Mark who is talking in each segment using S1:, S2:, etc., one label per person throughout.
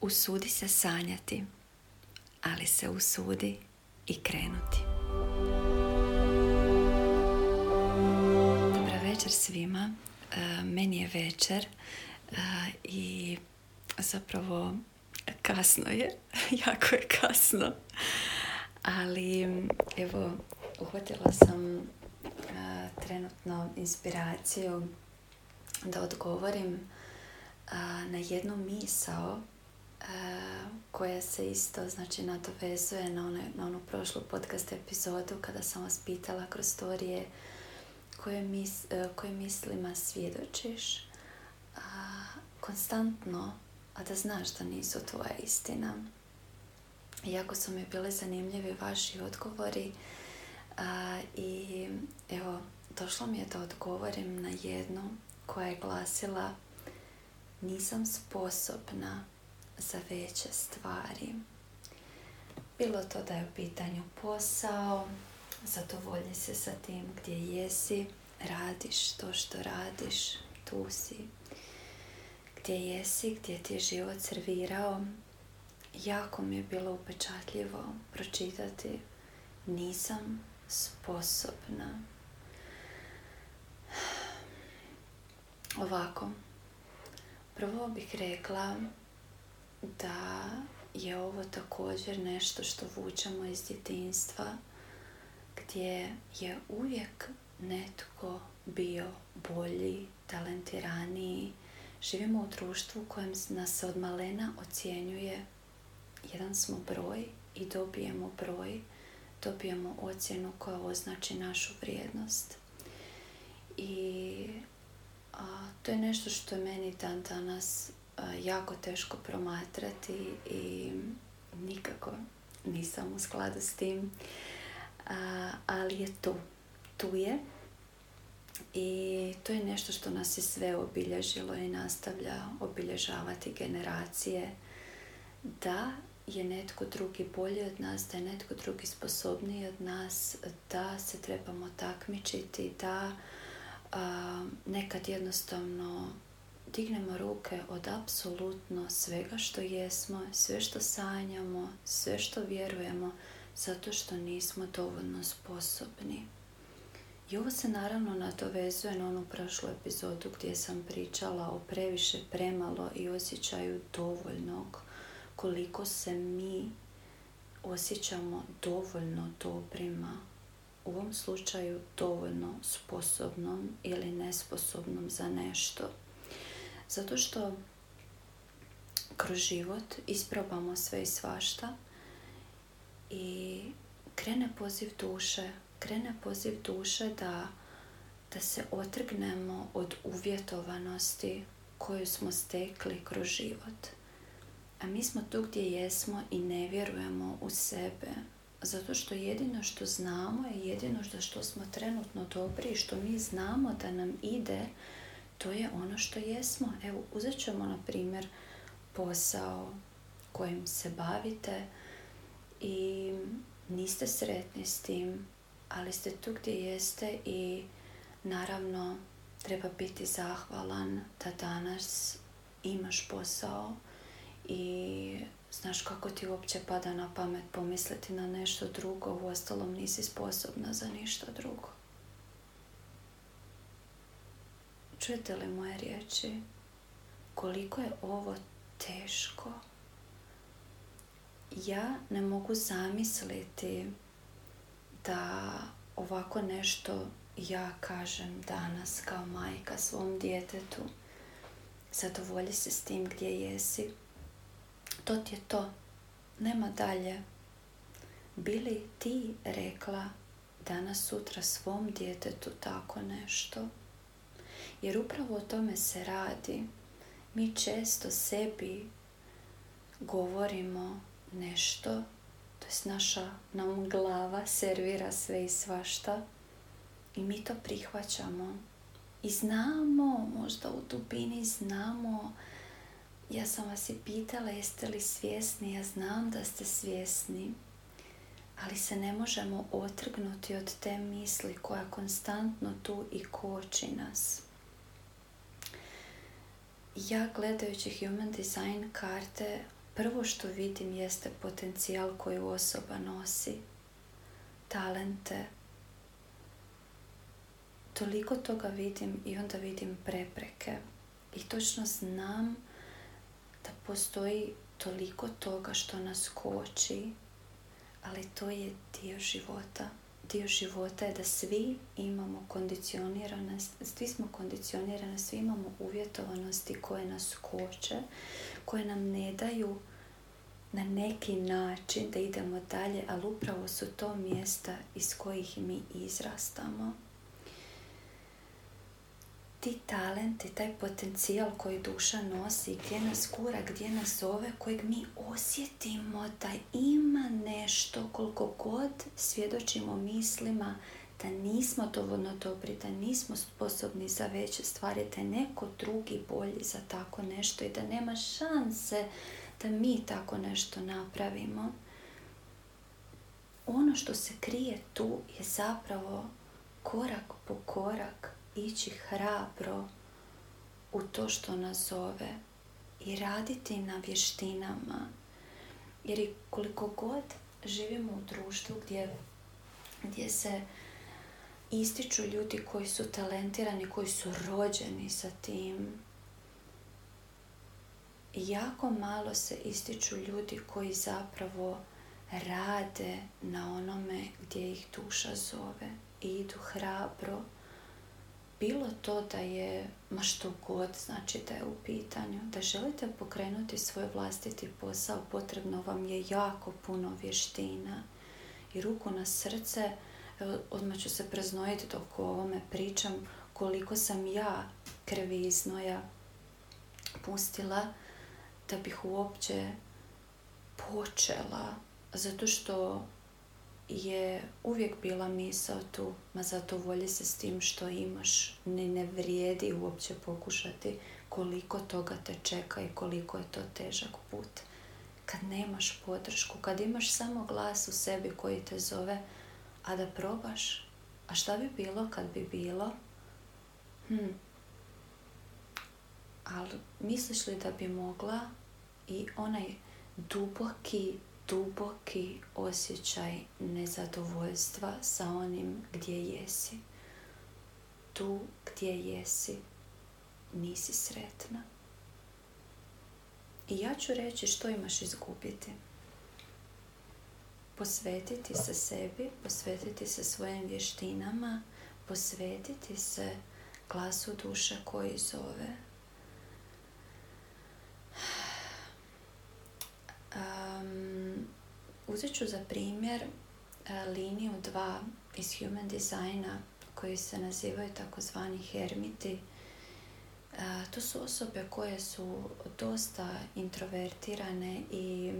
S1: usudi se sanjati, ali se usudi i krenuti. Dobar večer svima. E, meni je večer e, i zapravo kasno je, jako je kasno. Ali evo, uhvatila sam e, trenutno inspiraciju da odgovorim na jednu misao koja se isto znači nadovezuje na, one, na onu prošlu podcast epizodu kada sam vas pitala kroz storije koje, mis, koje mislima svjedočiš a, konstantno, a da znaš da nisu tvoja istina. Iako su mi bili zanimljivi vaši odgovori a, i evo, došlo mi je da odgovorim na jednu koja je glasila nisam sposobna za veće stvari. Bilo to da je u pitanju posao, zadovolji se sa tim gdje jesi, radiš to što radiš, tu si. Gdje jesi, gdje ti je život servirao, jako mi je bilo upečatljivo pročitati nisam sposobna. Ovako, prvo bih rekla da je ovo također nešto što vučemo iz djetinstva gdje je uvijek netko bio bolji, talentiraniji. Živimo u društvu u kojem nas od malena ocjenjuje jedan smo broj i dobijemo broj, dobijemo ocjenu koja označi našu vrijednost. I a, to je nešto što je meni dan danas jako teško promatrati i nikako nisam u skladu s tim. ali je tu. Tu je. I to je nešto što nas je sve obilježilo i nastavlja obilježavati generacije. Da je netko drugi bolji od nas, da je netko drugi sposobniji od nas, da se trebamo takmičiti, da nekad jednostavno dignemo ruke od apsolutno svega što jesmo, sve što sanjamo, sve što vjerujemo, zato što nismo dovoljno sposobni. I ovo se naravno nadovezuje na onu prošlu epizodu gdje sam pričala o previše, premalo i osjećaju dovoljnog, koliko se mi osjećamo dovoljno dobrima, u ovom slučaju dovoljno sposobnom ili nesposobnom za nešto. Zato što kroz život isprobamo sve i svašta i krene poziv duše, krene poziv duše da, da se otrgnemo od uvjetovanosti koju smo stekli kroz život. A mi smo tu gdje jesmo i ne vjerujemo u sebe. Zato što jedino što znamo je jedino što, smo trenutno dobri i što mi znamo da nam ide to je ono što jesmo. Evo, uzet ćemo na primjer posao kojim se bavite i niste sretni s tim, ali ste tu gdje jeste i naravno treba biti zahvalan da danas imaš posao i znaš kako ti uopće pada na pamet pomisliti na nešto drugo, u ostalom nisi sposobna za ništa drugo. Čujete li moje riječi? Koliko je ovo teško? Ja ne mogu zamisliti da ovako nešto ja kažem danas kao majka svom djetetu. Zadovolji se s tim gdje jesi. To ti je to. Nema dalje. Bili ti rekla danas sutra svom djetetu tako nešto? Jer upravo o tome se radi. Mi često sebi govorimo nešto, to je naša nam glava servira sve i svašta i mi to prihvaćamo. I znamo, možda u dubini znamo, ja sam vas i pitala jeste li svjesni, ja znam da ste svjesni, ali se ne možemo otrgnuti od te misli koja konstantno tu i koči nas ja gledajući human design karte prvo što vidim jeste potencijal koji osoba nosi, talente. Toliko toga vidim i onda vidim prepreke. I točno znam da postoji toliko toga što nas koči, ali to je dio života. Dio života je da svi imamo kondicionirane, svi smo kondicionirane, svi imamo uvjetovanosti koje nas koče, koje nam ne daju na neki način da idemo dalje, ali upravo su to mjesta iz kojih mi izrastamo ti talenti, taj potencijal koji duša nosi, gdje nas kura, gdje nas zove, kojeg mi osjetimo da ima nešto koliko god svjedočimo mislima da nismo dovoljno dobri, da nismo sposobni za veće stvari, da je neko drugi bolji za tako nešto i da nema šanse da mi tako nešto napravimo. Ono što se krije tu je zapravo korak po korak ići hrabro u to što nas zove i raditi na vještinama. Jer i koliko god živimo u društvu gdje, gdje se ističu ljudi koji su talentirani, koji su rođeni sa tim, jako malo se ističu ljudi koji zapravo rade na onome gdje ih duša zove i idu hrabro bilo to da je, ma što god znači da je u pitanju, da želite pokrenuti svoj vlastiti posao, potrebno vam je jako puno vještina i ruku na srce, odmah ću se preznojiti dok o ovome pričam, koliko sam ja krvi iznoja pustila da bih uopće počela, zato što je uvijek bila misao tu, ma zadovolji se s tim što imaš, ne, ne vrijedi uopće pokušati koliko toga te čeka i koliko je to težak put. Kad nemaš podršku, kad imaš samo glas u sebi koji te zove, a da probaš, a šta bi bilo kad bi bilo? Hm. Ali misliš li da bi mogla i onaj duboki duboki osjećaj nezadovoljstva sa onim gdje jesi. Tu gdje jesi nisi sretna. I ja ću reći što imaš izgubiti. Posvetiti se sebi, posvetiti se svojim vještinama, posvetiti se glasu duše koji zove. Um, Uzet ću za primjer e, liniju 2 iz Human Designa koji se nazivaju takozvani hermiti. E, to su osobe koje su dosta introvertirane i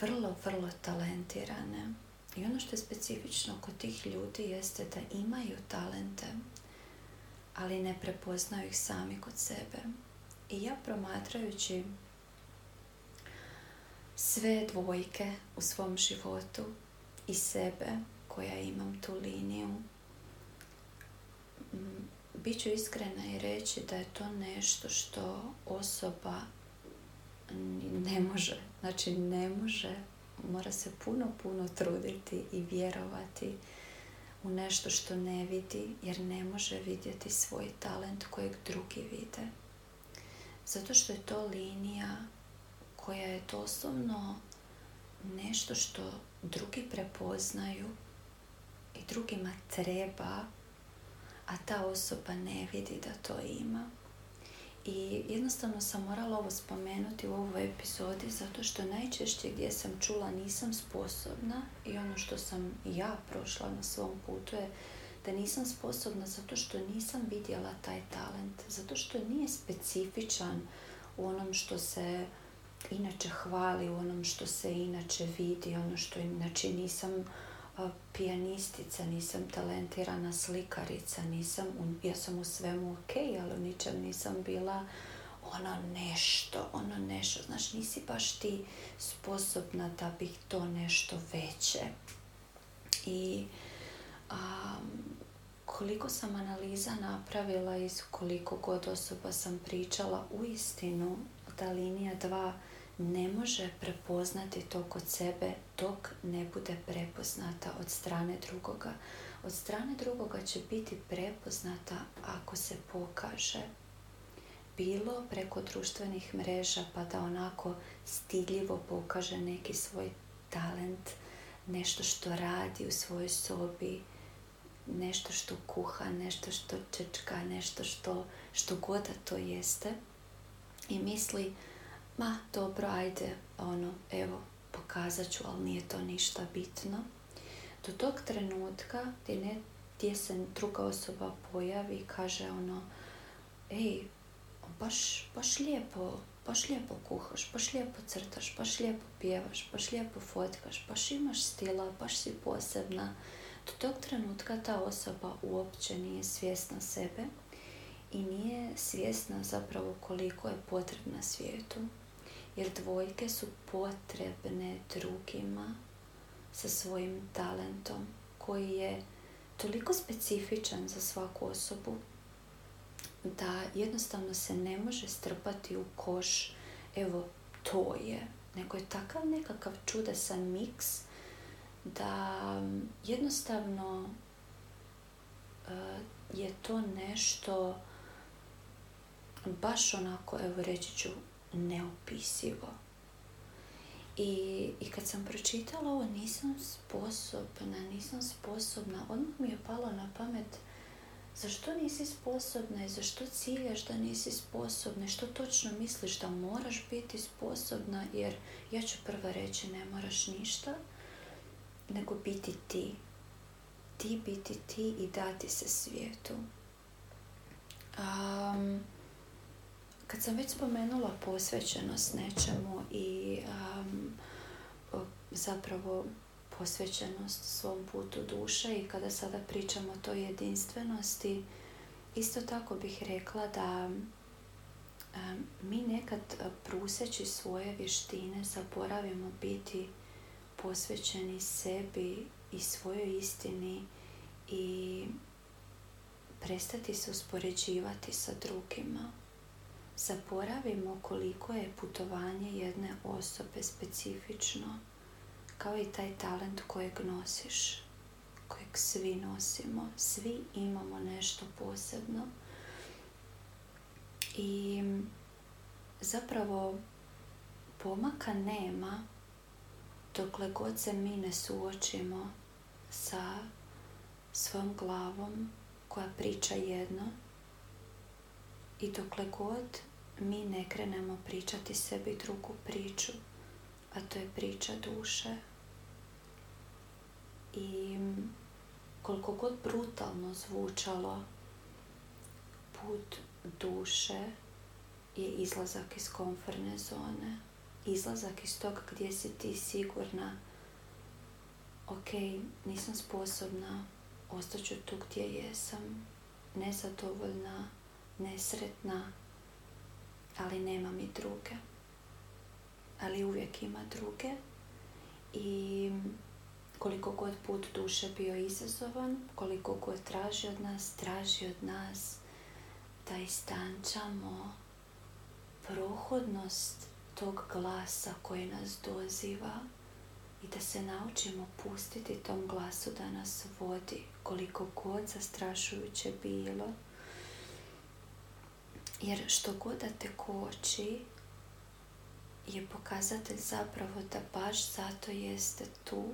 S1: vrlo, vrlo talentirane. I ono što je specifično kod tih ljudi jeste da imaju talente, ali ne prepoznaju ih sami kod sebe. I ja promatrajući sve dvojke u svom životu i sebe koja imam tu liniju. Mm, Biću iskrena i reći da je to nešto što osoba ne može. Znači ne može, mora se puno, puno truditi i vjerovati u nešto što ne vidi, jer ne može vidjeti svoj talent kojeg drugi vide. Zato što je to linija koja je doslovno nešto što drugi prepoznaju i drugima treba, a ta osoba ne vidi da to ima. I jednostavno sam morala ovo spomenuti u ovoj epizodi zato što najčešće gdje sam čula nisam sposobna i ono što sam ja prošla na svom putu je da nisam sposobna zato što nisam vidjela taj talent, zato što nije specifičan u onom što se inače hvali u onom što se inače vidi, ono što inače nisam pijanistica, nisam talentirana slikarica, nisam, ja sam u svemu ok, ali u ničem nisam bila ono nešto, ono nešto, znaš, nisi baš ti sposobna da bih to nešto veće. I koliko sam analiza napravila i koliko god osoba sam pričala, u istinu ta linija dva ne može prepoznati to kod sebe dok ne bude prepoznata od strane drugoga. Od strane drugoga će biti prepoznata ako se pokaže bilo preko društvenih mreža pa da onako stidljivo pokaže neki svoj talent, nešto što radi u svojoj sobi, nešto što kuha, nešto što čečka, nešto što, što god to jeste i misli ma dobro, ajde, ono, evo, pokazat ću, ali nije to ništa bitno. Do tog trenutka gdje, ne, gdje se druga osoba pojavi i kaže ono, ej, baš, baš lijepo, baš lijepo kuhaš, baš lijepo crtaš, baš lijepo pjevaš, baš lijepo fotkaš, baš imaš stila, baš si posebna. Do tog trenutka ta osoba uopće nije svjesna sebe i nije svjesna zapravo koliko je potrebna svijetu. Jer dvojke su potrebne drugima sa svojim talentom koji je toliko specifičan za svaku osobu da jednostavno se ne može strpati u koš. Evo to je. Nego je takav nekakav čudesan miks da jednostavno e, je to nešto baš onako, evo reći ću, neopisivo. I, I kad sam pročitala ovo, nisam sposobna, nisam sposobna. Odmah mi je palo na pamet zašto nisi sposobna i zašto ciljaš da nisi sposobna što točno misliš da moraš biti sposobna jer ja ću prva reći ne moraš ništa nego biti ti ti biti ti i dati se svijetu um, kad sam već spomenula posvećenost nečemu i um, zapravo posvećenost svom putu duše i kada sada pričamo o toj jedinstvenosti, isto tako bih rekla da um, mi nekad pruseći svoje vještine zaboravimo biti posvećeni sebi i svojoj istini i prestati se uspoređivati sa drugima zaboravimo koliko je putovanje jedne osobe specifično, kao i taj talent kojeg nosiš, kojeg svi nosimo. Svi imamo nešto posebno. I zapravo pomaka nema dokle god se mi ne suočimo sa svojom glavom koja priča jedno i dokle god mi ne krenemo pričati sebi drugu priču, a to je priča duše. I koliko god brutalno zvučalo, put duše je izlazak iz komforne zone. Izlazak iz toga gdje si ti sigurna ok, nisam sposobna, ostaću tu gdje jesam, nezadovoljna, nesretna, ali nema mi druge. Ali uvijek ima druge i koliko god put duše bio izazovan, koliko god traži od nas, traži od nas da istančamo prohodnost tog glasa koji nas doziva i da se naučimo pustiti tom glasu da nas vodi koliko god zastrašujuće bilo jer što god da te koči je pokazatelj zapravo da baš zato jeste tu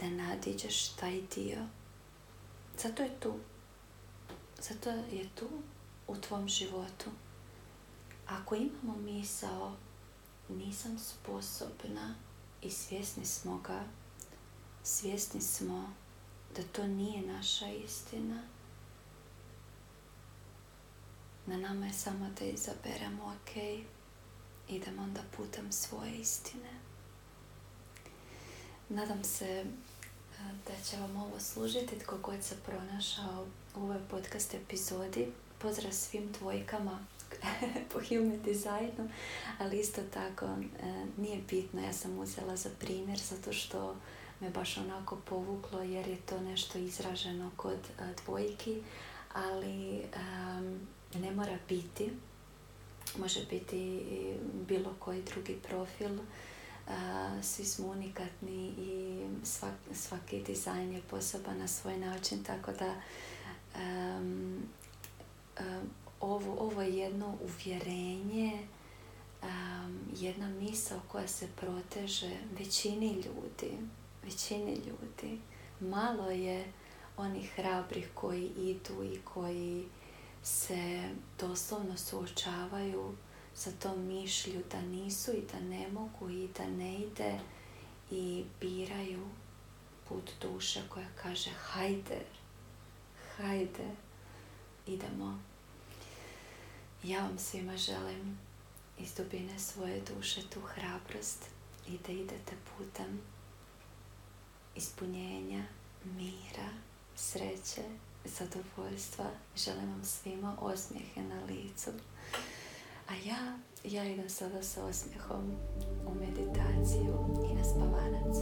S1: da nadiđeš taj dio. Zato je tu. Zato je tu u tvom životu. Ako imamo misao nisam sposobna i svjesni smo ga, svjesni smo da to nije naša istina, na nama je samo da izaberemo ok, idemo onda putem svoje istine. Nadam se e, da će vam ovo služiti tko god se pronašao u ovoj podcast epizodi. Pozdrav svim dvojkama po human designu, ali isto tako e, nije bitno. Ja sam uzela za primjer zato što me baš onako povuklo jer je to nešto izraženo kod e, dvojki, ali ne mora biti. može biti bilo koji drugi profil. Svi smo unikatni i svaki dizajn je poseban na svoj način, tako da ovo, ovo je jedno uvjerenje, jedna misao koja se proteže većini ljudi, većini ljudi. Malo je onih hrabrih koji idu i koji se doslovno suočavaju sa tom mišlju da nisu i da ne mogu i da ne ide i biraju put duše koja kaže hajde, hajde, idemo. Ja vam svima želim iz dubine svoje duše tu hrabrost i da idete putem ispunjenja, mira, sreće, zadovoljstva. Želim vam svima osmijehe na licu. A ja, ja idem sada sa osmijehom u meditaciju i na spavanac.